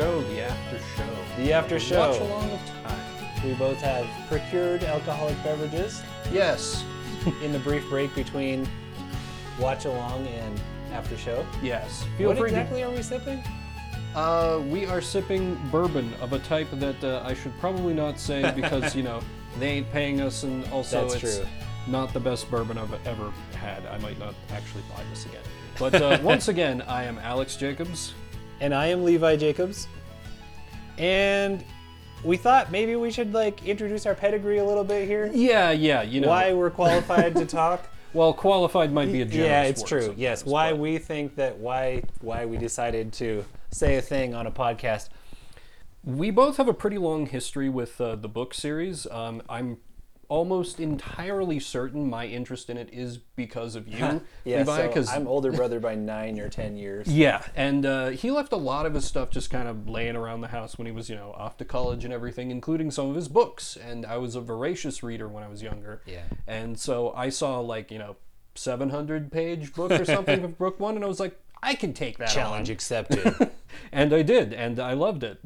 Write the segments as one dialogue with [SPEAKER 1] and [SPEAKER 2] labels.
[SPEAKER 1] show, the after show.
[SPEAKER 2] The after show.
[SPEAKER 1] Watch along of time.
[SPEAKER 2] We both have procured alcoholic beverages
[SPEAKER 1] Yes.
[SPEAKER 2] in the brief break between watch along and after show.
[SPEAKER 1] Yes. Feel
[SPEAKER 2] what
[SPEAKER 1] free
[SPEAKER 2] exactly are we sipping?
[SPEAKER 1] Uh, we are sipping bourbon of a type that uh, I should probably not say because you know they ain't paying us, and also
[SPEAKER 2] That's
[SPEAKER 1] it's
[SPEAKER 2] true.
[SPEAKER 1] not the best bourbon I've ever had. I might not actually buy this again. But uh, once again, I am Alex Jacobs.
[SPEAKER 2] And I am Levi Jacobs. And we thought maybe we should like introduce our pedigree a little bit here.
[SPEAKER 1] Yeah, yeah. You know
[SPEAKER 2] Why we're qualified to talk.
[SPEAKER 1] Well, qualified might be a generous
[SPEAKER 2] yeah, it's true. Yes, why
[SPEAKER 1] but-
[SPEAKER 2] we think that why why we decided to say a thing on a podcast.
[SPEAKER 1] We both have a pretty long history with uh, the book series. Um, I'm almost entirely certain my interest in it is because of you,
[SPEAKER 2] Yeah,
[SPEAKER 1] Levi.
[SPEAKER 2] so
[SPEAKER 1] 'cause-
[SPEAKER 2] I'm older brother by nine or ten years.
[SPEAKER 1] yeah, and uh, he left a lot of his stuff just kind of laying around the house when he was, you know, off to college and everything, including some of his books. And I was a voracious reader when I was younger.
[SPEAKER 2] Yeah.
[SPEAKER 1] And so I saw like, you know, 700 page book or something of book one, and I was like, I can take that
[SPEAKER 2] Challenge
[SPEAKER 1] on.
[SPEAKER 2] accepted.
[SPEAKER 1] And I did, and I loved it.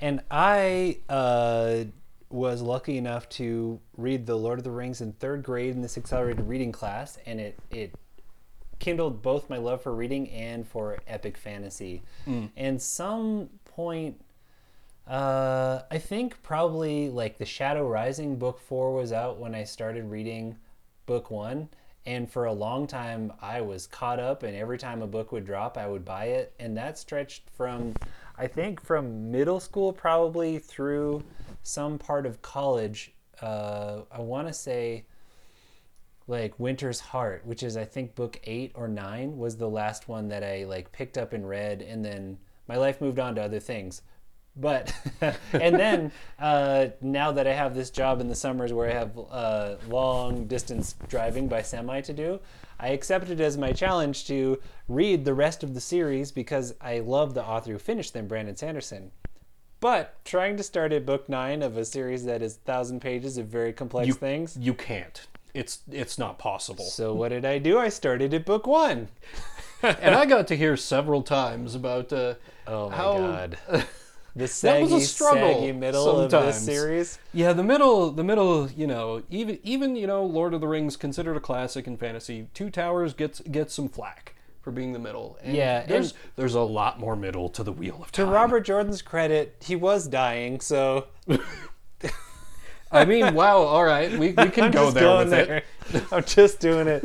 [SPEAKER 2] and I uh, was lucky enough to read The Lord of the Rings in third grade in this accelerated reading class, and it it kindled both my love for reading and for epic fantasy. And some point, uh, I think probably like The Shadow Rising book four was out when I started reading book one. And for a long time, I was caught up, and every time a book would drop, I would buy it. And that stretched from, I think, from middle school probably through some part of college. Uh, I want to say like Winter's Heart, which is I think book eight or nine, was the last one that I like picked up and read, and then my life moved on to other things. But and then uh, now that I have this job in the summers where I have uh, long distance driving by semi to do, I accepted it as my challenge to read the rest of the series because I love the author who finished them, Brandon Sanderson. But trying to start at book nine of a series that is thousand pages of very complex
[SPEAKER 1] you,
[SPEAKER 2] things.
[SPEAKER 1] You can't. It's it's not possible.
[SPEAKER 2] So what did I do? I started at book one.
[SPEAKER 1] and I got to hear several times about uh,
[SPEAKER 2] Oh my
[SPEAKER 1] how
[SPEAKER 2] god. The
[SPEAKER 1] That
[SPEAKER 2] saggy,
[SPEAKER 1] was a struggle
[SPEAKER 2] saggy middle of
[SPEAKER 1] sometimes.
[SPEAKER 2] this series.
[SPEAKER 1] yeah the middle the middle you know even even you know Lord of the Rings considered a classic in fantasy. Two Towers gets gets some flack for being the middle. And
[SPEAKER 2] Yeah,
[SPEAKER 1] there's there's a lot more middle to the Wheel of time.
[SPEAKER 2] To
[SPEAKER 1] Time.
[SPEAKER 2] Robert Jordan's credit, he was dying, so
[SPEAKER 1] I mean, wow. All right, we, we can
[SPEAKER 2] I'm
[SPEAKER 1] go
[SPEAKER 2] just
[SPEAKER 1] there
[SPEAKER 2] going
[SPEAKER 1] with
[SPEAKER 2] there.
[SPEAKER 1] it.
[SPEAKER 2] I'm just doing it.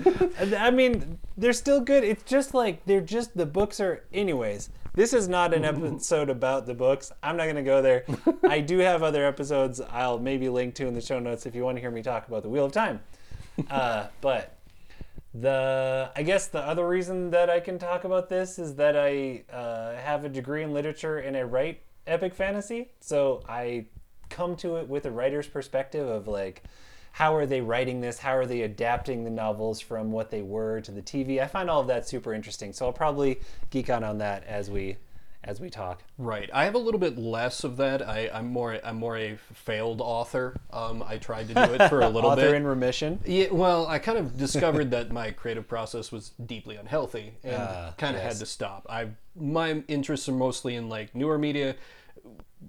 [SPEAKER 2] I mean, they're still good. It's just like they're just the books are. Anyways, this is not an episode about the books. I'm not going to go there. I do have other episodes. I'll maybe link to in the show notes if you want to hear me talk about the Wheel of Time. Uh, but the I guess the other reason that I can talk about this is that I uh, have a degree in literature and I write epic fantasy. So I come to it with a writer's perspective of like how are they writing this? How are they adapting the novels from what they were to the TV? I find all of that super interesting. So I'll probably geek out on that as we as we talk.
[SPEAKER 1] Right. I have a little bit less of that. I, I'm more I'm more a failed author. Um, I tried to do it for a little
[SPEAKER 2] Author
[SPEAKER 1] bit.
[SPEAKER 2] in remission.
[SPEAKER 1] Yeah, well, I kind of discovered that my creative process was deeply unhealthy and
[SPEAKER 2] Ah,
[SPEAKER 1] kind of
[SPEAKER 2] yes.
[SPEAKER 1] had to stop. I my interests are mostly in like newer media.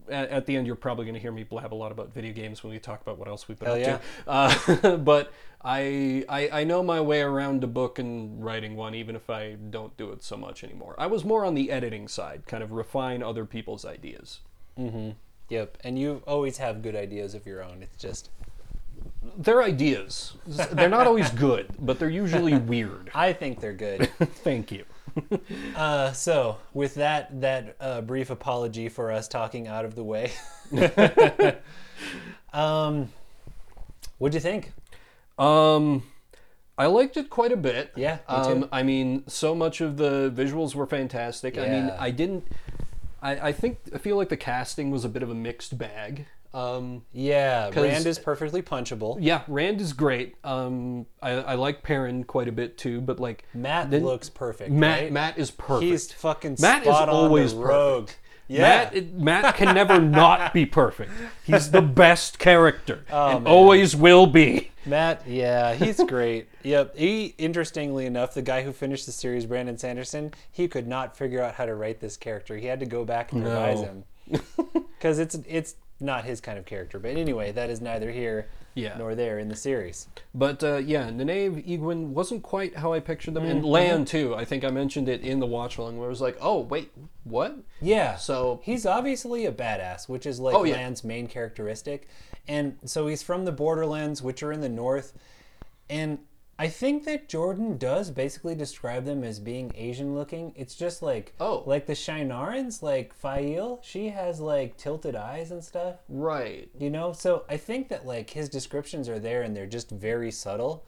[SPEAKER 1] At, at the end, you're probably going to hear me blab a lot about video games when we talk about what else we've been
[SPEAKER 2] Hell
[SPEAKER 1] up to. Uh, but I, I I know my way around a book and writing one, even if I don't do it so much anymore. I was more on the editing side, kind of refine other people's ideas.
[SPEAKER 2] Yep. And you always have good ideas of your own. It's just
[SPEAKER 1] They're ideas. They're not always good, but they're usually weird.
[SPEAKER 2] I think they're good.
[SPEAKER 1] Thank you.
[SPEAKER 2] Uh, so, with that that uh, brief apology for us talking out of the way, um, what'd you think?
[SPEAKER 1] Um, I liked it quite a bit.
[SPEAKER 2] Yeah,
[SPEAKER 1] um. I mean, so much of the visuals were fantastic. I mean, I didn't. I, I think I feel like the casting was a bit of a mixed bag. Um,
[SPEAKER 2] Yeah,
[SPEAKER 1] 'Cause-
[SPEAKER 2] Rand is perfectly punchable.
[SPEAKER 1] yeah, Rand is great. Um, I, I like Perrin quite a bit too, but like
[SPEAKER 2] Matt
[SPEAKER 1] then-
[SPEAKER 2] looks perfect.
[SPEAKER 1] Matt,
[SPEAKER 2] right?
[SPEAKER 1] Matt is perfect.
[SPEAKER 2] He's fucking
[SPEAKER 1] Matt is
[SPEAKER 2] spot on
[SPEAKER 1] always
[SPEAKER 2] the
[SPEAKER 1] perfect.
[SPEAKER 2] rogue. Yeah.
[SPEAKER 1] Matt, it- Matt can never not be perfect. He's the best character
[SPEAKER 2] Oh,
[SPEAKER 1] and always will be.
[SPEAKER 2] Matt, yeah, he's great. yep. He, interestingly enough, the guy who finished the series, Brandon Sanderson, he could not figure out how to write this character. He had to go back and revise him because it's it's not his kind of character. But anyway, that is neither here
[SPEAKER 1] Yeah.
[SPEAKER 2] nor there in the series.
[SPEAKER 1] But uh, yeah, Nynaeve Egwene wasn't quite how I pictured them,
[SPEAKER 2] Mm-hmm.
[SPEAKER 1] and Lan too. I think I mentioned it in the watch along where I was like, "Oh wait, what?"
[SPEAKER 2] Yeah.
[SPEAKER 1] So
[SPEAKER 2] He's obviously a badass, which is like
[SPEAKER 1] Oh, yeah.
[SPEAKER 2] Lan's main characteristic. And so he's from the Borderlands, which are in the north. And I think that Jordan does basically describe them as being Asian looking. It's just like
[SPEAKER 1] Oh.
[SPEAKER 2] like the Shienarans, like Faile, she has like tilted eyes and stuff.
[SPEAKER 1] right,
[SPEAKER 2] You know? So I think that like his descriptions are there and they're just very subtle.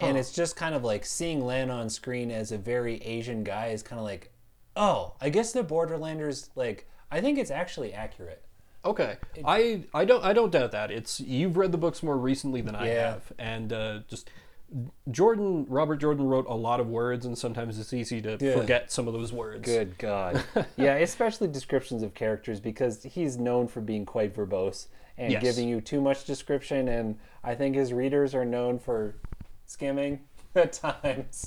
[SPEAKER 2] And it's just kind of like seeing Lan on screen as a very Asian guy is kind of like, oh, I guess the Borderlanders like I think it's actually accurate.
[SPEAKER 1] okay. I I don't I don't doubt that. It's you've read the books more recently than I
[SPEAKER 2] Yeah.
[SPEAKER 1] have, and uh, just Jordan Robert Jordan wrote a lot of words, and sometimes it's easy to
[SPEAKER 2] Yeah.
[SPEAKER 1] forget some of those words.
[SPEAKER 2] Good God. yeah, especially descriptions of characters because he's known for being quite verbose and
[SPEAKER 1] Yes.
[SPEAKER 2] giving you too much description. And I think his readers are known for skimming at times.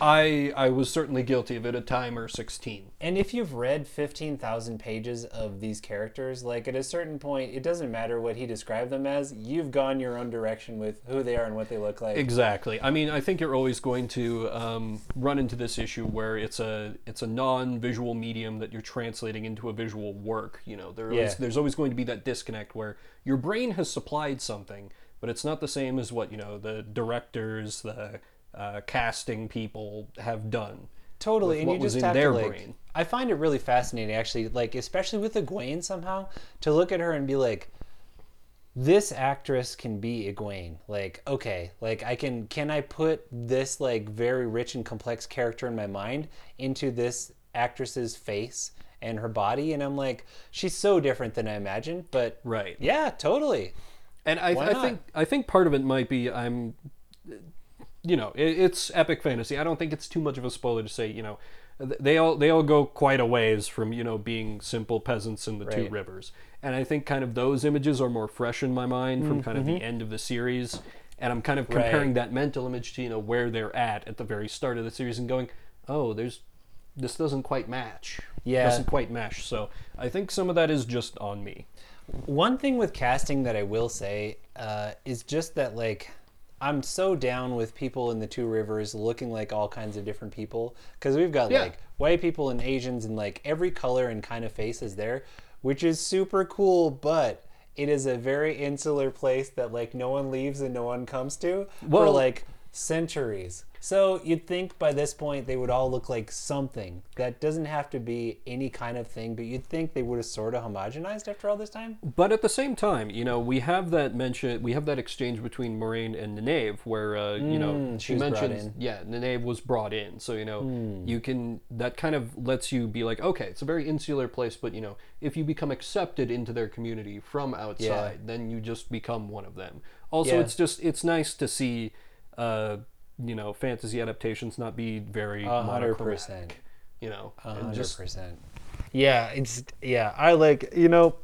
[SPEAKER 1] I I was certainly guilty of it at time or sixteen.
[SPEAKER 2] And if you've read 15,000 pages of these characters, like at a certain point, it doesn't matter what he described them as, you've gone your own direction with who they are and what they look like.
[SPEAKER 1] Exactly. I mean, I think you're always going to um, run into this issue where it's a it's a non-visual medium that you're translating into a visual work. You know, there
[SPEAKER 2] Yeah.
[SPEAKER 1] is, there's always going to be that disconnect where your brain has supplied something, but it's not the same as what you know the directors, the uh, casting people have done.
[SPEAKER 2] Totally, and you
[SPEAKER 1] was
[SPEAKER 2] just
[SPEAKER 1] in
[SPEAKER 2] have
[SPEAKER 1] their
[SPEAKER 2] to like.
[SPEAKER 1] brain.
[SPEAKER 2] I find it really fascinating, actually, like especially with Egwene somehow, to look at her and be like, this actress can be Egwene. Like, okay, like I can can I put this like very rich and complex character in my mind into this actress's face and her body, and I'm like, she's so different than I imagined, but
[SPEAKER 1] Right.
[SPEAKER 2] yeah, totally.
[SPEAKER 1] And I, I think I think part of it might be I'm, you know, it, it's epic fantasy. I don't think it's too much of a spoiler to say, you know, they all they all go quite a ways from you know being simple peasants in the two rivers. And I think kind of those images are more fresh in my mind from kind of
[SPEAKER 2] Mm-hmm.
[SPEAKER 1] the end of the series. And I'm kind of comparing that mental image to you know where they're at at the very start of the series and going, oh, there's this doesn't quite match.
[SPEAKER 2] Yeah.
[SPEAKER 1] doesn't quite mesh. So I think some of that is just on me.
[SPEAKER 2] One thing with casting that I will say uh, is just that like I'm so down with people in the two rivers looking like all kinds of different people because we've got
[SPEAKER 1] Yeah.
[SPEAKER 2] like white people and Asians and like every color and kind of face is there, which is super cool. But it is a very insular place that like no one leaves and no one comes to for like centuries. So you'd think by this point they would all look like something that doesn't have to be any kind of thing, but you'd think they would have sort of homogenized after all this time.
[SPEAKER 1] But at the same time, you know, we have that mention, we have that exchange between Moiraine and Nynaeve, where uh, you know
[SPEAKER 2] Mm,
[SPEAKER 1] she
[SPEAKER 2] brought
[SPEAKER 1] mentions,
[SPEAKER 2] in.
[SPEAKER 1] Yeah, Nynaeve was brought in, so you know you can that kind of lets you be like, okay, it's a very insular place, but you know, if you become accepted into their community from outside, then you just become one of them. Also,
[SPEAKER 2] Yeah.
[SPEAKER 1] it's just it's nice to see, uh, you know, fantasy adaptations not be very
[SPEAKER 2] hundred percent.
[SPEAKER 1] You know,
[SPEAKER 2] hundred percent. Yeah, it's yeah. I like you know,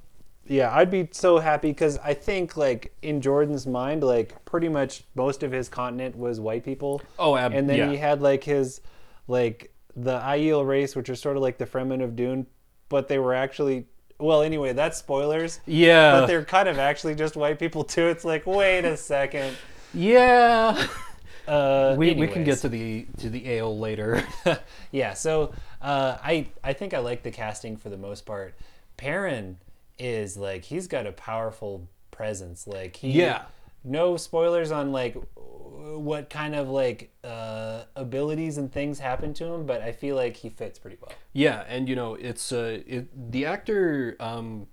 [SPEAKER 2] yeah. I'd be so happy because I think like in Jordan's mind, like pretty much most of his continent was white people.
[SPEAKER 1] Oh, ab-
[SPEAKER 2] and then
[SPEAKER 1] yeah.
[SPEAKER 2] he had like his like the Aiel race, which are sort of like the Fremen of Dune, but they were actually well. Anyway, that's spoilers.
[SPEAKER 1] yeah,
[SPEAKER 2] But they're kind of actually just white people too. It's like wait a second.
[SPEAKER 1] yeah.
[SPEAKER 2] Uh,
[SPEAKER 1] we, we can get to the to the Aiel later.
[SPEAKER 2] yeah, so uh, I I think I like the casting for the most part. Perrin is like he's got a powerful presence. Like he
[SPEAKER 1] Yeah.
[SPEAKER 2] No spoilers on like what kind of like uh, abilities and things happen to him, but I feel like he fits pretty well.
[SPEAKER 1] yeah, and you know it's uh it, the actor. Um,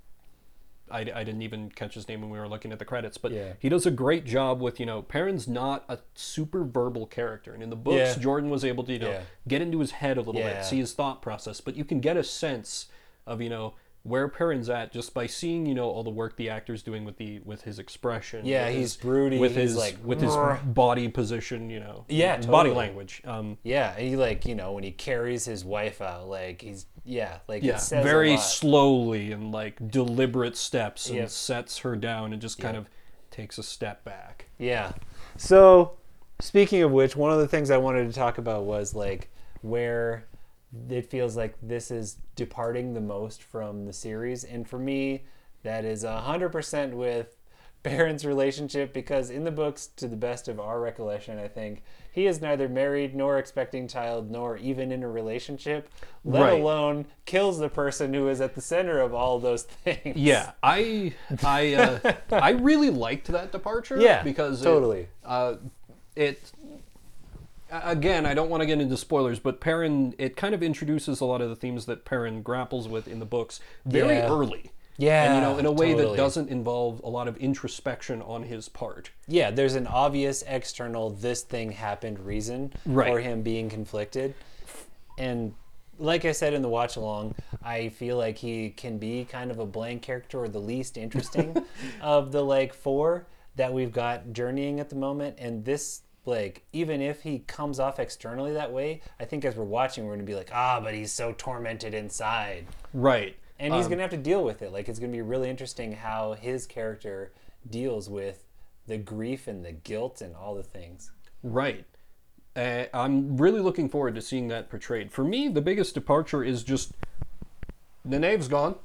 [SPEAKER 1] I, I didn't even catch his name when we were looking at the credits, but
[SPEAKER 2] Yeah.
[SPEAKER 1] he does a great job with you know Perrin's not a super verbal character, and in the books
[SPEAKER 2] Yeah.
[SPEAKER 1] Jordan was able to you know
[SPEAKER 2] Yeah.
[SPEAKER 1] get into his head a little bit, see his thought process, but you can get a sense of you know where Perrin's at just by seeing you know all the work the actor's doing with the with his expression.
[SPEAKER 2] Yeah, he's
[SPEAKER 1] his,
[SPEAKER 2] broody,
[SPEAKER 1] with
[SPEAKER 2] he's
[SPEAKER 1] his
[SPEAKER 2] like,
[SPEAKER 1] with his
[SPEAKER 2] "Brr."
[SPEAKER 1] body position, you know,
[SPEAKER 2] Yeah,
[SPEAKER 1] body language. Um,
[SPEAKER 2] Yeah, he like you know when he carries his wife out, like he's yeah, like
[SPEAKER 1] yeah,
[SPEAKER 2] it says a
[SPEAKER 1] very slowly and like deliberate steps and
[SPEAKER 2] Yep.
[SPEAKER 1] sets her down and just kind
[SPEAKER 2] Yep.
[SPEAKER 1] of takes a step back.
[SPEAKER 2] Yeah. So, speaking of which, one of the things I wanted to talk about was like where it feels like this is departing the most from the series, and for me, that is hundred percent with Perrin's relationship because in the books, to the best of our recollection, I think he is neither married nor expecting child nor even in a relationship, let
[SPEAKER 1] Right.
[SPEAKER 2] alone kills the person who is at the center of all those things.
[SPEAKER 1] Yeah, I I uh, I really liked that departure.
[SPEAKER 2] Yeah,
[SPEAKER 1] because it-
[SPEAKER 2] totally.
[SPEAKER 1] uh, it again, I don't want to get into spoilers, but Perrin it kind of introduces a lot of the themes that Perrin grapples with in the books very
[SPEAKER 2] Yeah.
[SPEAKER 1] early.
[SPEAKER 2] Yeah,
[SPEAKER 1] and you know, in a way that doesn't involve a lot of introspection on his part.
[SPEAKER 2] Yeah, there's an obvious external this thing happened reason
[SPEAKER 1] Right.
[SPEAKER 2] for him being conflicted. And like I said in the watch along, I feel like he can be kind of a blank character or the least interesting of the like four that we've got journeying at the moment. And this like even if he comes off externally that way, I think as we're watching we're gonna be like, ah, but he's so tormented inside.
[SPEAKER 1] Right.
[SPEAKER 2] And he's gonna have to deal with it. Like it's gonna be really interesting how his character deals with the grief and the guilt and all the things.
[SPEAKER 1] Right. Uh, I'm really looking forward to seeing that portrayed. For me, the biggest departure is just Nynaeve's gone.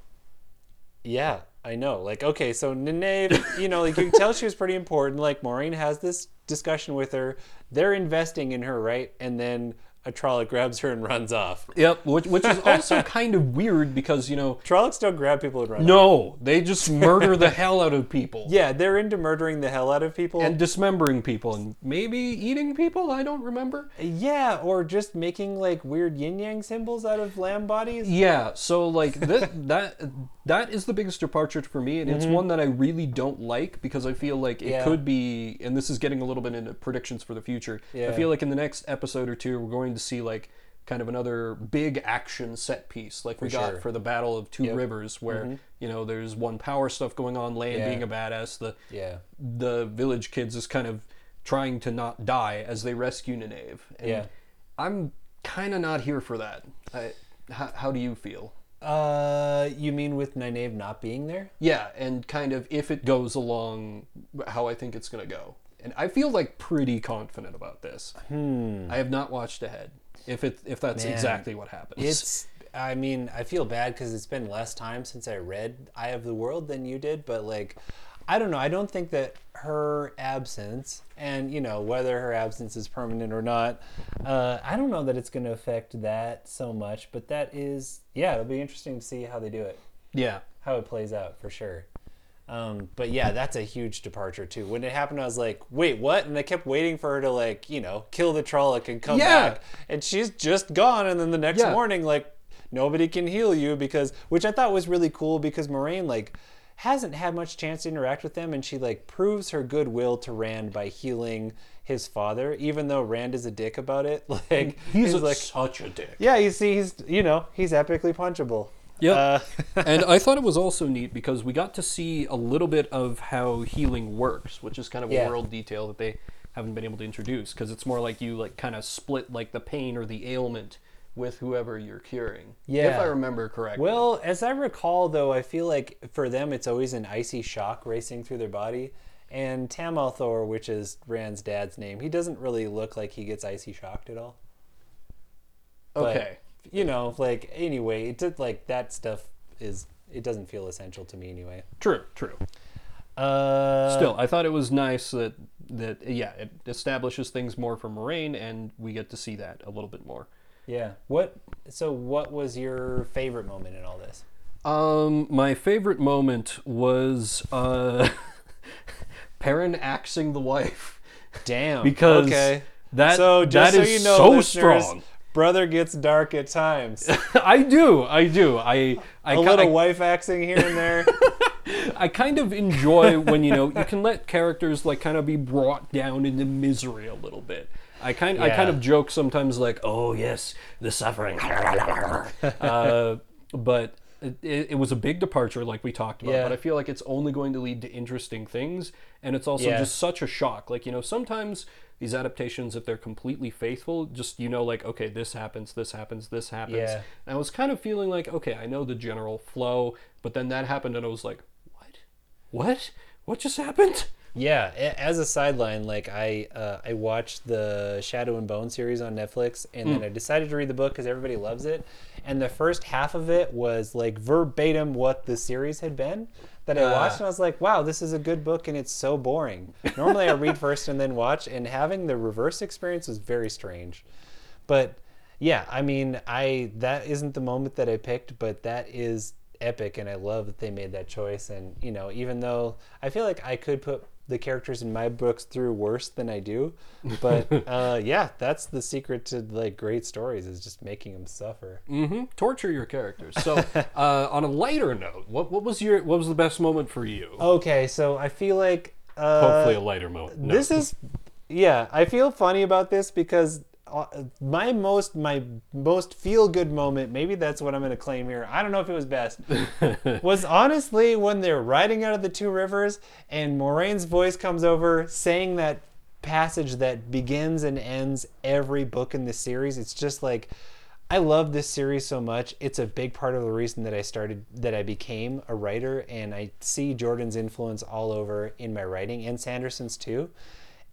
[SPEAKER 2] Yeah, I know. Like, okay, so Nene, you know, like you can tell she was pretty important. Like Moiraine has this discussion with her. They're investing in her, right? And then Trolloc grabs her and runs off.
[SPEAKER 1] Yep, which, which is also kind of weird because, you know,
[SPEAKER 2] Trollocs don't grab people and run off.
[SPEAKER 1] no, they just murder the hell out of people.
[SPEAKER 2] Yeah, they're into murdering the hell out of people.
[SPEAKER 1] And dismembering people and maybe eating people, I don't remember.
[SPEAKER 2] yeah, or just making like weird yin yang symbols out of lamb bodies.
[SPEAKER 1] Yeah, so like that that that is the biggest departure for me, and it's one that I really don't like because I feel like it
[SPEAKER 2] Mm-hmm. Yeah.
[SPEAKER 1] could be, and this is getting a little bit into predictions for the future.
[SPEAKER 2] Yeah.
[SPEAKER 1] I feel like in the next episode or two, we're going to see like kind of another big action set piece, like we
[SPEAKER 2] For
[SPEAKER 1] got
[SPEAKER 2] sure.
[SPEAKER 1] for the Battle of Two
[SPEAKER 2] Yep. Mm-hmm.
[SPEAKER 1] Rivers, where you know there's one power stuff going on, Lan
[SPEAKER 2] Yeah.
[SPEAKER 1] being a badass, the
[SPEAKER 2] Yeah.
[SPEAKER 1] the village kids is kind of trying to not die as they rescue Nynaeve. And
[SPEAKER 2] Yeah.
[SPEAKER 1] I'm kind of not here for that. I, how, how do you feel?
[SPEAKER 2] Uh, you mean with Nynaeve not being there?
[SPEAKER 1] Yeah, and kind of if it goes along how I think it's going to go. And I feel like pretty confident about this. Hmm. I have not watched ahead. If it if that's
[SPEAKER 2] Man.
[SPEAKER 1] exactly what happens.
[SPEAKER 2] It's. I mean, I feel bad because it's been less time since I read Eye of the World than you did, but like, I don't know. I don't think that her absence, and you know whether her absence is permanent or not, uh, I don't know that it's going to affect that so much. But that is, yeah, it'll be interesting to see how they do it,
[SPEAKER 1] yeah.
[SPEAKER 2] how it plays out for sure. Um, but yeah, that's a huge departure too. When it happened, I was like, "Wait, what?" And I kept waiting for her to like, you know, kill the Trolloc and come
[SPEAKER 1] Yeah.
[SPEAKER 2] back, and she's just gone. And then the next
[SPEAKER 1] Yeah.
[SPEAKER 2] morning, like, nobody can heal you because, which I thought was really cool because Moiraine like hasn't had much chance to interact with them, and she like proves her goodwill to Rand by healing his father, even though Rand is a dick about it. Like
[SPEAKER 1] He's, a,
[SPEAKER 2] like,
[SPEAKER 1] such a dick.
[SPEAKER 2] yeah, you see, he's you know he's epically punchable.
[SPEAKER 1] Yep.
[SPEAKER 2] Uh,
[SPEAKER 1] and I thought it was also neat because we got to see a little bit of how healing works, which is kind of
[SPEAKER 2] Yeah.
[SPEAKER 1] a world detail that they haven't been able to introduce because it's more like you like kind of split like the pain or the ailment with whoever you're curing.
[SPEAKER 2] Yeah.
[SPEAKER 1] If I remember correctly.
[SPEAKER 2] Well, as I recall, though, I feel like for them it's always an icy shock racing through their body. And Tam al'Thor, which is Rand's dad's name, he doesn't really look like he gets icy shocked at all. But,
[SPEAKER 1] okay.
[SPEAKER 2] You know, like anyway, it did like that stuff is it doesn't feel essential to me anyway.
[SPEAKER 1] True, true.
[SPEAKER 2] Uh,
[SPEAKER 1] Still, I thought it was nice that that yeah, it establishes things more for Moiraine and we get to see that a little bit more.
[SPEAKER 2] yeah. What? So, what was your favorite moment in all this?
[SPEAKER 1] Um, my favorite moment was uh, Perrin axing the wife
[SPEAKER 2] Damn.
[SPEAKER 1] because
[SPEAKER 2] okay.
[SPEAKER 1] that
[SPEAKER 2] So just
[SPEAKER 1] that
[SPEAKER 2] so
[SPEAKER 1] is
[SPEAKER 2] you know,
[SPEAKER 1] so strong.
[SPEAKER 2] Brother gets dark at times.
[SPEAKER 1] I do, I do. I I,
[SPEAKER 2] A
[SPEAKER 1] ki-
[SPEAKER 2] little
[SPEAKER 1] I,
[SPEAKER 2] wife axing here and there.
[SPEAKER 1] I kind of enjoy when you know you can let characters like kind of be brought down into misery a little bit. I kind I kind of joke sometimes like, oh yes, the suffering. uh, but it, it was a big departure, like we talked about.
[SPEAKER 2] Yeah.
[SPEAKER 1] But I feel like it's only going to lead to interesting things, and it's also
[SPEAKER 2] Yeah.
[SPEAKER 1] just such a shock. Like you know, sometimes these adaptations, if they're completely faithful, just you know, like okay, this happens, this happens, this happens.
[SPEAKER 2] Yeah.
[SPEAKER 1] And I was kind of feeling like, okay, I know the general flow, but then that happened, and I was like, what? What? What just happened?
[SPEAKER 2] Yeah, as a sideline, like I uh, I watched the Shadow and Bone series on Netflix, and
[SPEAKER 1] Hmm.
[SPEAKER 2] then I decided to read the book because everybody loves it. And the first half of it was like verbatim what the series had been that I watched,
[SPEAKER 1] Ah.
[SPEAKER 2] and I was like, wow, this is a good book, and it's so boring. Normally, I read first and then watch, and having the reverse experience was very strange. But yeah, I mean, I that isn't the moment that I picked, but that is epic, and I love that they made that choice. And you know, even though I feel like I could put the characters in my books through worse than I do, but uh, yeah, that's the secret to like great stories is just making them suffer.
[SPEAKER 1] Mm-hmm. Torture your characters. So, uh, on a lighter note, what what was your what was the best moment for you?
[SPEAKER 2] Okay, so I feel like uh,
[SPEAKER 1] Hopefully, a lighter moment. No.
[SPEAKER 2] This is, yeah. I feel funny about this because Uh, my most my most feel good moment. Maybe that's what I'm going to claim here. I don't know if it was best. was honestly when they're riding out of the two rivers and Moiraine's voice comes over saying that passage that begins and ends every book in the series. It's just like. I love this series so much. It's a big part of the reason that I started, that I became a writer, and I see Jordan's influence all over in my writing and Sanderson's too.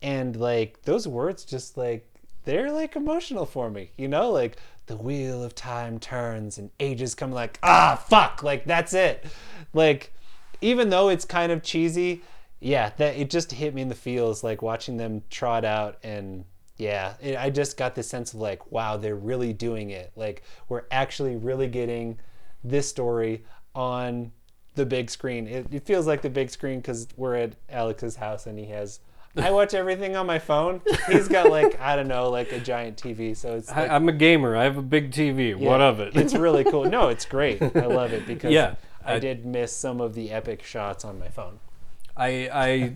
[SPEAKER 2] And like those words, just like they're like emotional for me, you know, like the wheel of time turns and ages come, like ah fuck, like that's it. Like even though it's kind of cheesy, yeah, that it just hit me in the feels, like watching them trot out and yeah, it, I just got this sense of like, wow, they're really doing it. Like we're actually really getting this story on the big screen. It, it feels like the big screen because we're at Alex's house and he has. I watch everything on my phone. He's got like I don't know, like a giant TV. So it's
[SPEAKER 1] I,
[SPEAKER 2] like,
[SPEAKER 1] I'm a gamer. I have a big TV. What of it?
[SPEAKER 2] It's really cool. No, it's great. I love it because
[SPEAKER 1] Yeah,
[SPEAKER 2] I,
[SPEAKER 1] I-
[SPEAKER 2] did miss some of the epic shots on my phone.
[SPEAKER 1] I,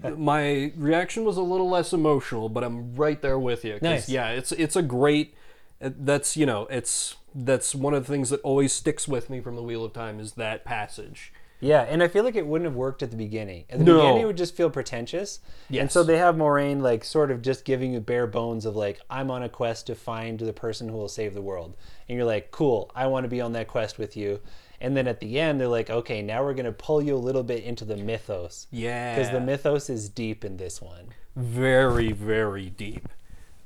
[SPEAKER 1] I, my reaction was a little less emotional, but I'm right there with you.
[SPEAKER 2] Nice.
[SPEAKER 1] Yeah, it's it's a great. uh, That's you know, it's that's one of the things that always sticks with me from the Wheel of Time is that passage.
[SPEAKER 2] Yeah, and I feel like it wouldn't have worked at the beginning. At the
[SPEAKER 1] No.
[SPEAKER 2] beginning, it would just feel pretentious. And so they have Moiraine like sort of just giving you bare bones of like, I'm on a quest to find the person who will save the world. And you're like, cool, I want to be on that quest with you. And then at the end, they're like, okay, now we're going to pull you a little bit into the mythos.
[SPEAKER 1] Yeah,
[SPEAKER 2] Because the mythos is deep in this one.
[SPEAKER 1] very very deep.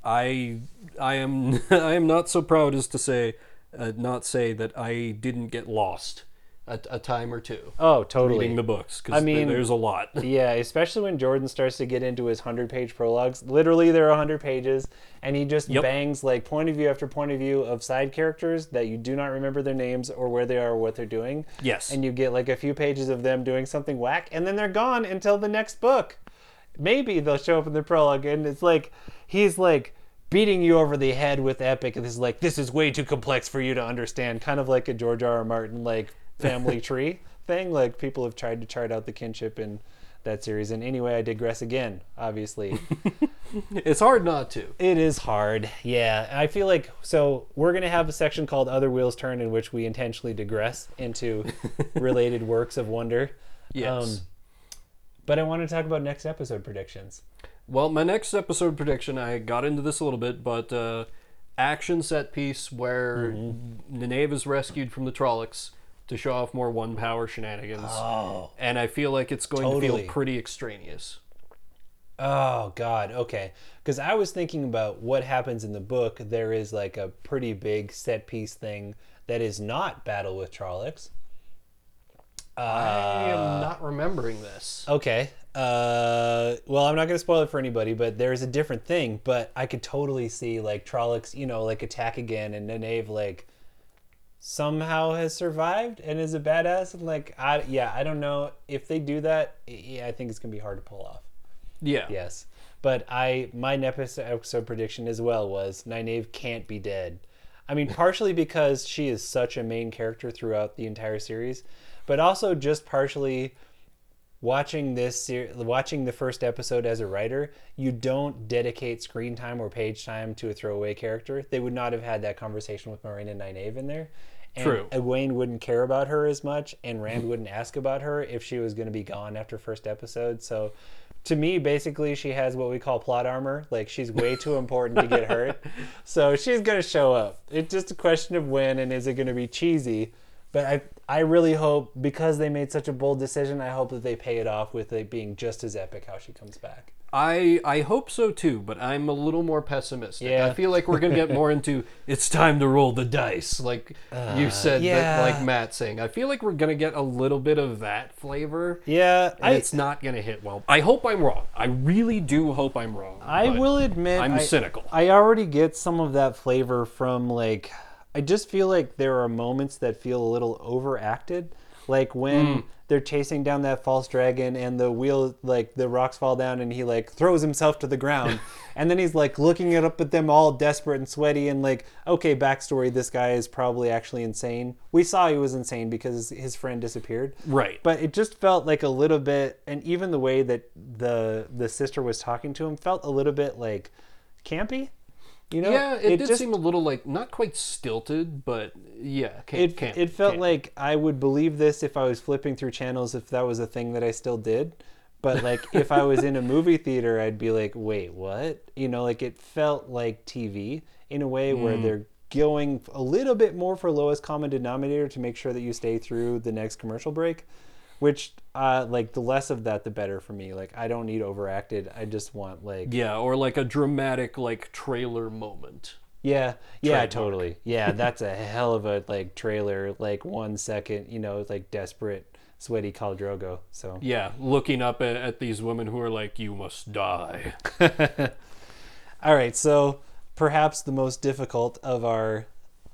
[SPEAKER 1] I I am I am not so proud as to say uh, not say that I didn't get lost a, a time or two
[SPEAKER 2] Oh, totally.
[SPEAKER 1] reading the books because
[SPEAKER 2] I mean-
[SPEAKER 1] there's a lot.
[SPEAKER 2] yeah, especially when Jordan starts to get into his 100 page prologues. Literally, there are 100 pages, and he just
[SPEAKER 1] Yep.
[SPEAKER 2] bangs like point of view after point of view of side characters that you do not remember their names or where they are or what they're doing.
[SPEAKER 1] Yes.
[SPEAKER 2] And you get like a few pages of them doing something whack, and then they're gone until the next book. Maybe they'll show up in the prologue, and it's like he's like beating you over the head with epic, and this is like this is way too complex for you to understand, kind of like a George R. R. Martin like family tree thing. Like people have tried to chart out the kinship in that series. And anyway, I digress again. Obviously,
[SPEAKER 1] It's hard not to.
[SPEAKER 2] it is hard. Yeah, I feel like so we're gonna have a section called "Other Wheels Turn" in which we intentionally digress into related works of wonder.
[SPEAKER 1] Yes.
[SPEAKER 2] but I want to talk about next episode predictions.
[SPEAKER 1] Well, my next episode prediction, I got into this a little bit, but uh, action set piece where
[SPEAKER 2] Mm-hmm.
[SPEAKER 1] Nynaeve is rescued from the Trollocs to show off more one power shenanigans.
[SPEAKER 2] Oh.
[SPEAKER 1] And I feel like it's going to feel pretty extraneous.
[SPEAKER 2] Oh God. Okay. Because I was thinking about what happens in the book. There is like a pretty big set piece thing that is not battle with Trollocs.
[SPEAKER 1] I am not remembering this.
[SPEAKER 2] Okay. Uh, well, I'm not going to spoil it for anybody, but there's a different thing. But I could totally see like Trollocs, you know, like attack again, and Nynaeve like somehow has survived and is a badass. And like, I yeah, I don't know if they do that. Yeah, I think it's gonna be hard to pull off.
[SPEAKER 1] Yeah.
[SPEAKER 2] Yes, but I my next episode prediction as well was Nynaeve can't be dead. I mean, partially because she is such a main character throughout the entire series, but also just partially watching this ser- watching the first episode as a writer you don't dedicate screen time or page time to a throwaway character they would not have had that conversation with Moiraine and Nynaeve in there and
[SPEAKER 1] True.
[SPEAKER 2] Uh, Egwene wouldn't care about her as much and Rand wouldn't ask about her if she was going to be gone after first episode. So to me basically she has what we call plot armor. Like she's way too important to get hurt. So she's going to show up. It's just a question of when and is it going to be cheesy But I I really hope because they made such a bold decision, I hope that they pay it off with it being just as epic how she comes back.
[SPEAKER 1] I I hope so too, but I'm a little more pessimistic.
[SPEAKER 2] Yeah.
[SPEAKER 1] I feel like we're gonna get more into it's time to roll the dice, like you said,
[SPEAKER 2] Uh, yeah.
[SPEAKER 1] that, like Matt saying. I feel like we're gonna get a little bit of that flavor,
[SPEAKER 2] Yeah,
[SPEAKER 1] and it's not gonna hit well. I hope I'm wrong. I really do hope I'm wrong.
[SPEAKER 2] I will admit
[SPEAKER 1] I'm
[SPEAKER 2] I,
[SPEAKER 1] cynical.
[SPEAKER 2] I already get some of that flavor from like I just feel like there are moments that feel a little overacted. Like when
[SPEAKER 1] Hmm.
[SPEAKER 2] they're chasing down that false dragon and the wheel like the rocks fall down and he like throws himself to the ground and then he's like looking it up at them all desperate and sweaty and like okay backstory this guy is probably actually insane we saw he was insane because his friend disappeared
[SPEAKER 1] Right.
[SPEAKER 2] but it just felt like a little bit and even the way that the the sister was talking to him felt a little bit like campy you know
[SPEAKER 1] yeah, it, did
[SPEAKER 2] just
[SPEAKER 1] seem a little like not quite stilted, but yeah, can't,
[SPEAKER 2] it,
[SPEAKER 1] can't,
[SPEAKER 2] it felt
[SPEAKER 1] can't.
[SPEAKER 2] like i would believe this if i was flipping through channels if that was a thing that i still did but like if i was in a movie theater i'd be like wait what you know like it felt like tv in a way
[SPEAKER 1] Hmm.
[SPEAKER 2] where they're going a little bit more for lowest common denominator to make sure that you stay through the next commercial break which uh like the less of that the better for me like i don't need overacted i just want like
[SPEAKER 1] yeah, or like a dramatic like trailer moment.
[SPEAKER 2] yeah, yeah,
[SPEAKER 1] Trademark.
[SPEAKER 2] totally. Yeah, that's a hell of a like trailer, like one second, you know, like desperate, sweaty Khal Drogo. So
[SPEAKER 1] Yeah, looking up at, at these women who are like, "You must die."
[SPEAKER 2] all right, so perhaps the most difficult of our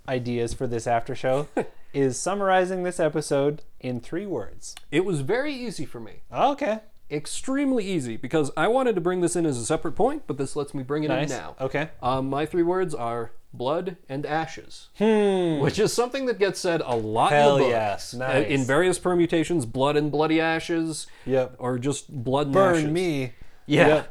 [SPEAKER 2] ideas for this after show is summarizing this episode in three words.
[SPEAKER 1] It was very easy for me.
[SPEAKER 2] Okay.
[SPEAKER 1] extremely easy because I wanted to bring this in as a separate point, but this lets me bring it
[SPEAKER 2] Nice.
[SPEAKER 1] in now.
[SPEAKER 2] Okay.
[SPEAKER 1] Um, my three words are blood and ashes,
[SPEAKER 2] Hmm.
[SPEAKER 1] which is something that gets said a lot
[SPEAKER 2] Hell
[SPEAKER 1] in the book.
[SPEAKER 2] yes.
[SPEAKER 1] Uh,
[SPEAKER 2] Nice.
[SPEAKER 1] In various permutations, blood and bloody ashes,
[SPEAKER 2] Yep.
[SPEAKER 1] or just blood and ashes.
[SPEAKER 2] Burn me.
[SPEAKER 1] Yeah.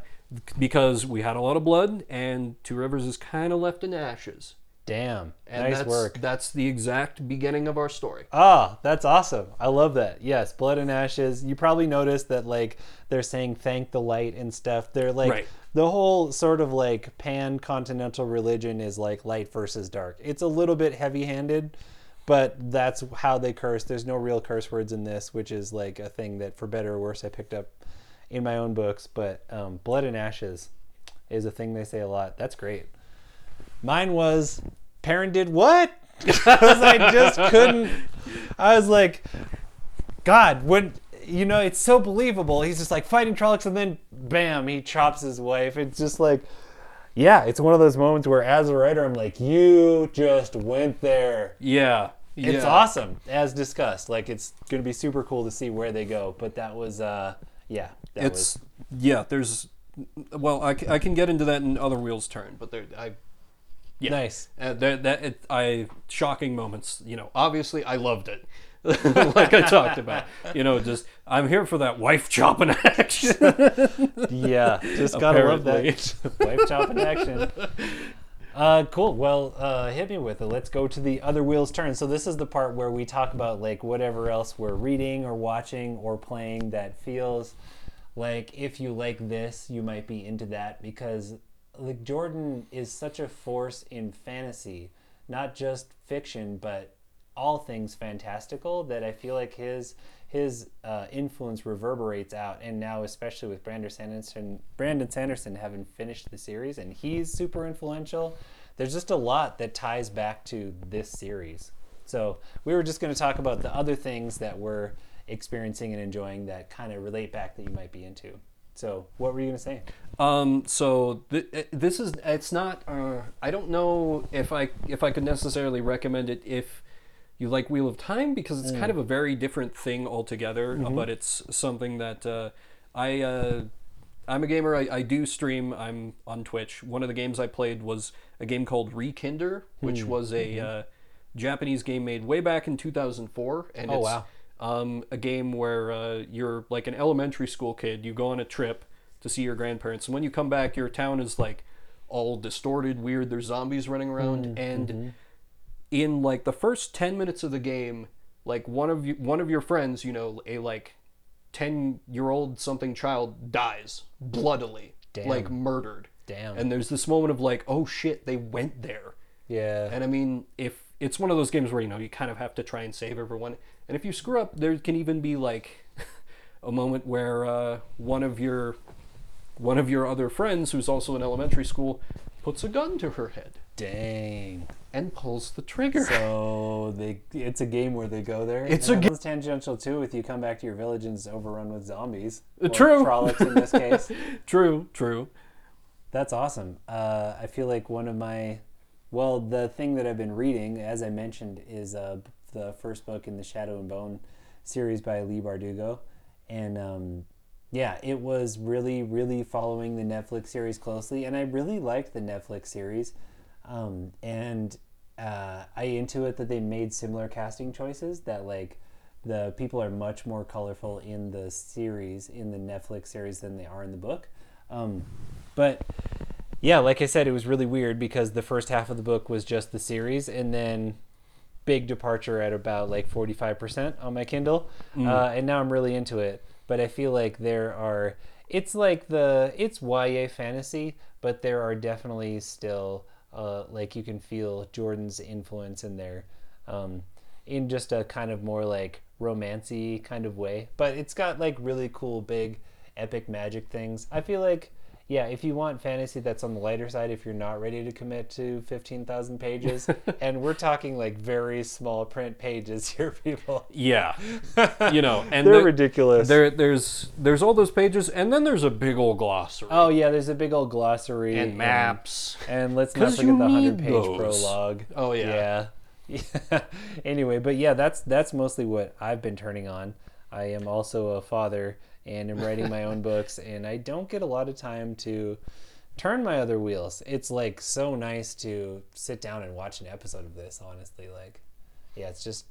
[SPEAKER 1] Because we had a lot of blood, and Two Rivers is kind of left in ashes.
[SPEAKER 2] Damn.
[SPEAKER 1] And
[SPEAKER 2] nice
[SPEAKER 1] that's,
[SPEAKER 2] work.
[SPEAKER 1] That's the exact beginning of our story.
[SPEAKER 2] Ah, that's awesome. I love that. Yes, blood and ashes. You probably noticed that like they're saying thank the light and stuff. They're like
[SPEAKER 1] Right.
[SPEAKER 2] the whole sort of like pan continental religion is like light versus dark. It's a little bit heavy-handed, but that's how they curse. There's no real curse words in this, which is like a thing that for better or worse I picked up in my own books, but um, blood and ashes is a thing they say a lot. That's great. Mine was Perrin did what? Because I just couldn't. I was like, God, when you know, it's so believable. He's just like fighting Trollocs, and then bam, he chops his wife. It's just like, yeah, it's one of those moments where, as a writer, I'm like, you just went there.
[SPEAKER 1] Yeah.
[SPEAKER 2] It's awesome, as discussed. Like, it's gonna be super cool to see where they go. But that was, uh, yeah, that
[SPEAKER 1] It's
[SPEAKER 2] was
[SPEAKER 1] yeah. There's well, I, I can get into that in other wheels turn, but there I yeah.
[SPEAKER 2] nice.
[SPEAKER 1] Uh, that that it, I shocking moments. You know, obviously I loved it. like I talked about, you know, just I'm here for that wife chopping action.
[SPEAKER 2] Yeah, just gotta love that wife chopping action. Uh, cool. Well, uh, hit me with it. Let's go to the other wheels turn. So this is the part where we talk about like whatever else we're reading or watching or playing that feels like if you like this, you might be into that because like Jordan is such a force in fantasy, not just fiction, but all things fantastical that I feel like his his uh, influence reverberates out, and now especially with Brandon Sanderson, Brandon Sanderson having finished the series, and he's super influential. There's just a lot that ties back to this series. So we were just going to talk about the other things that we're experiencing and enjoying that kind of relate back that you might be into. So what were you going to say?
[SPEAKER 1] Um, so th- uh, this is it's not. Uh, I don't know if I if I could necessarily recommend it if you like Wheel of Time because it's kind of a very different thing altogether. uh, But it's something that uh, I uh, I'm a gamer. I, I do stream. I'm on Twitch. One of the games I played was a game called Rekinder, which was a uh, Japanese game made way back in 2004, and
[SPEAKER 2] Oh,
[SPEAKER 1] it's
[SPEAKER 2] wow.
[SPEAKER 1] Um, a game where uh, you're like an elementary school kid. You go on a trip to see your grandparents, and when you come back, your town is like all distorted, weird. There's zombies running around, and in like the first ten minutes of the game, like one of you, one of your friends, you know, a like ten year old something child dies bloodily,
[SPEAKER 2] Damn.
[SPEAKER 1] like murdered.
[SPEAKER 2] Damn.
[SPEAKER 1] And there's this moment of like, oh shit, they went there.
[SPEAKER 2] Yeah.
[SPEAKER 1] And I mean, if it's one of those games where you know you kind of have to try and save everyone, and if you screw up, there can even be like a moment where uh, one of your one of your other friends, who's also in elementary school, puts a gun to her head
[SPEAKER 2] Dang.
[SPEAKER 1] and pulls the trigger.
[SPEAKER 2] So they it's a game where they go there.
[SPEAKER 1] It's
[SPEAKER 2] And
[SPEAKER 1] a
[SPEAKER 2] game. tangential too. If you come back to your village and it's overrun with zombies, or
[SPEAKER 1] True.
[SPEAKER 2] Trollocs in this case.
[SPEAKER 1] true, true.
[SPEAKER 2] That's awesome. Uh, I feel like one of my, well, the thing that I've been reading, as I mentioned, is uh, the first book in the Shadow and Bone series by Leigh Bardugo, and um, yeah, it was really, really following the Netflix series closely, and I really liked the Netflix series, um, and uh, I intuit that they made similar casting choices. That like the people are much more colorful in the series in the Netflix series than they are in the book. Um, but yeah, like I said, it was really weird because the first half of the book was just the series, and then big departure at about like 45% on my Kindle. Uh, and now I'm really into it. But I feel like there are, it's like the, it's YA fantasy, but there are definitely still, uh, like you can feel Jordan's influence in there. Um, in just a kind of more like romancy kind of way. But it's got like really cool big epic magic things. I feel like yeah, if you want fantasy that's on the lighter side, if you're not ready to commit to 15,000 pages, and we're talking like very small print pages here, people.
[SPEAKER 1] Yeah, you know, and
[SPEAKER 2] They're
[SPEAKER 1] there-
[SPEAKER 2] ridiculous.
[SPEAKER 1] There, there's there's all those pages, and then there's a big old glossary
[SPEAKER 2] oh, yeah, there's a big old glossary.
[SPEAKER 1] and maps.
[SPEAKER 2] And let's not forget the 100 page
[SPEAKER 1] those.
[SPEAKER 2] prologue.
[SPEAKER 1] Oh, yeah.
[SPEAKER 2] Yeah. Yeah. anyway, but yeah, that's that's mostly what I've been turning on. I am also a father and I'm writing my own books and I don't get a lot of time to turn my other wheels. It's like so nice to sit down and watch an episode of this, honestly. Like yeah, it's just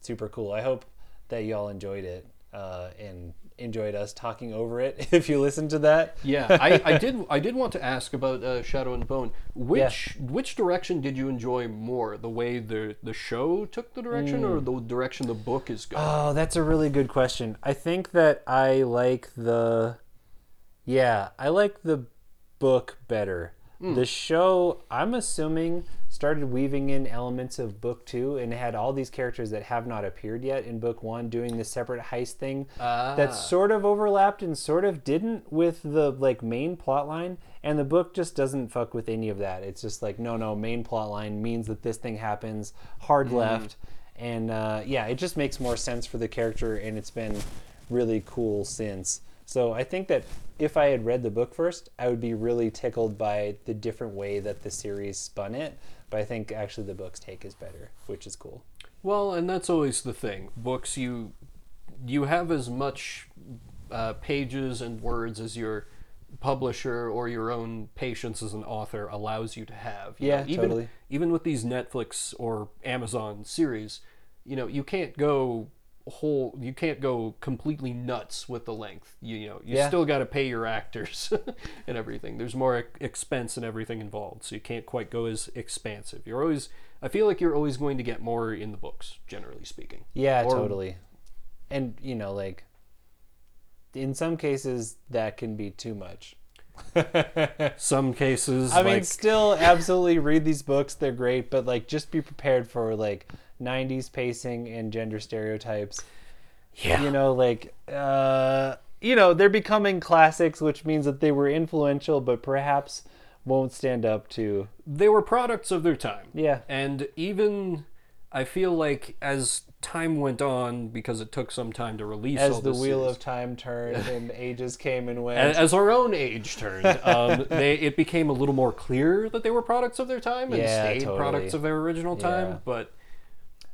[SPEAKER 2] super cool. I hope that y'all enjoyed it uh, and enjoyed us talking over it if you listen to that.
[SPEAKER 1] Yeah, I, I did. I did want to ask about uh, Shadow and Bone. Which which direction did you enjoy more? The way the the show took the direction, or the direction the book is going?
[SPEAKER 2] Oh, that's a really good question. I think that I like the Yeah, I like the book better. The show, I'm assuming, started weaving in elements of book 2 and had all these characters that have not appeared yet in book 1 doing this separate heist thing
[SPEAKER 1] Ah.
[SPEAKER 2] that sort of overlapped and sort of didn't with the like main plot line and the book just doesn't fuck with any of that. It's just like no no, main plot line means that this thing happens, hard left and uh, yeah, it just makes more sense for the character, and it's been really cool since. So I think that if I had read the book first, I would be really tickled by the different way that the series spun it. But I think actually the book's take is better, which is cool.
[SPEAKER 1] Well, and that's always the thing. Books, you you have as much uh, pages and words as your publisher or your own patience as an author allows you to have. You
[SPEAKER 2] Yeah,
[SPEAKER 1] know, even,
[SPEAKER 2] totally.
[SPEAKER 1] Even with these Netflix or Amazon series, you know, you can't go whole. You can't go completely nuts with the length. You, you know, you
[SPEAKER 2] Yeah.
[SPEAKER 1] still got to pay your actors and everything. There's more expense and everything involved, so you can't quite go as expansive. You're always. I feel like you're always going to get more in the books, generally speaking.
[SPEAKER 2] Yeah,
[SPEAKER 1] Or-
[SPEAKER 2] totally. And you know, like in some cases that can be too much.
[SPEAKER 1] Some cases,
[SPEAKER 2] I mean, still absolutely read these books. They're great, but like just be prepared for like 90s pacing and gender stereotypes.
[SPEAKER 1] yeah,
[SPEAKER 2] You know, like uh you know, they're becoming classics, which means that they were influential but perhaps won't stand up to
[SPEAKER 1] they were products of their time.
[SPEAKER 2] Yeah.
[SPEAKER 1] And even I feel like as time went on, because it took some time to release all
[SPEAKER 2] as the wheel
[SPEAKER 1] series,
[SPEAKER 2] of time turned and ages came and went.
[SPEAKER 1] as, as our own age turned, um, they it became a little more clear that they were products of their time and
[SPEAKER 2] Yeah,
[SPEAKER 1] stayed
[SPEAKER 2] totally.
[SPEAKER 1] products of their original time.
[SPEAKER 2] Yeah.
[SPEAKER 1] But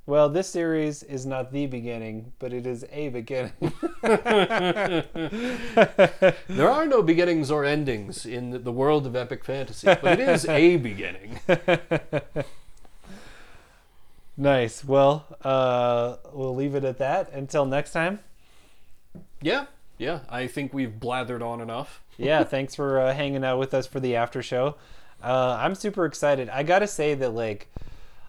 [SPEAKER 2] Well, this series is not the beginning, but it is a beginning.
[SPEAKER 1] there are no beginnings or endings in the world of epic fantasy. But it is a beginning.
[SPEAKER 2] nice. Well, uh, we'll leave it at that until next time.
[SPEAKER 1] Yeah, yeah. I think we've blathered on enough.
[SPEAKER 2] Yeah, thanks for uh, hanging out with us for the after show. Uh, I'm super excited. I gotta say that like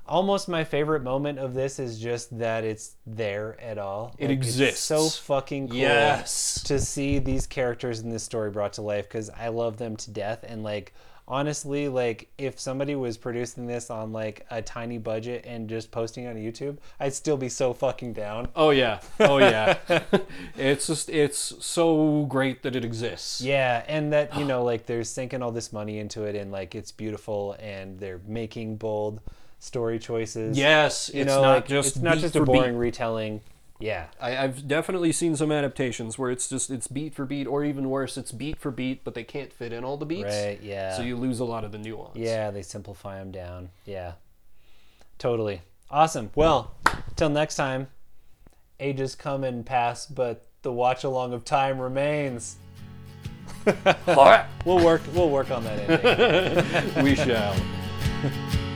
[SPEAKER 2] almost my favorite moment of this is just that it's there at all.
[SPEAKER 1] It
[SPEAKER 2] Like, it's
[SPEAKER 1] exists.
[SPEAKER 2] so fucking cool.
[SPEAKER 1] Yes.
[SPEAKER 2] to see these characters in this story brought to life because I love them to death and like honestly, like if somebody was producing this on like a tiny budget and just posting on YouTube, I'd still be so fucking down.
[SPEAKER 1] Oh yeah. Oh yeah. it's just it's so great that it exists.
[SPEAKER 2] Yeah, and that you know, like they're sinking all this money into it, and like it's beautiful, and they're making bold story choices.
[SPEAKER 1] Yes,
[SPEAKER 2] you
[SPEAKER 1] it's
[SPEAKER 2] know,
[SPEAKER 1] not
[SPEAKER 2] like,
[SPEAKER 1] just
[SPEAKER 2] it's not just a boring
[SPEAKER 1] beat.
[SPEAKER 2] retelling. Yeah,
[SPEAKER 1] I, I've definitely seen some adaptations where it's just it's beat for beat, or even worse, it's beat for beat, but they can't fit in all the beats.
[SPEAKER 2] right. Yeah.
[SPEAKER 1] So you lose a lot of the nuance.
[SPEAKER 2] Yeah, they simplify them down. Yeah. Totally. Awesome. Well, till next time, ages come and pass, but the watch along of time remains. All right. We'll work we'll work on that
[SPEAKER 1] we shall.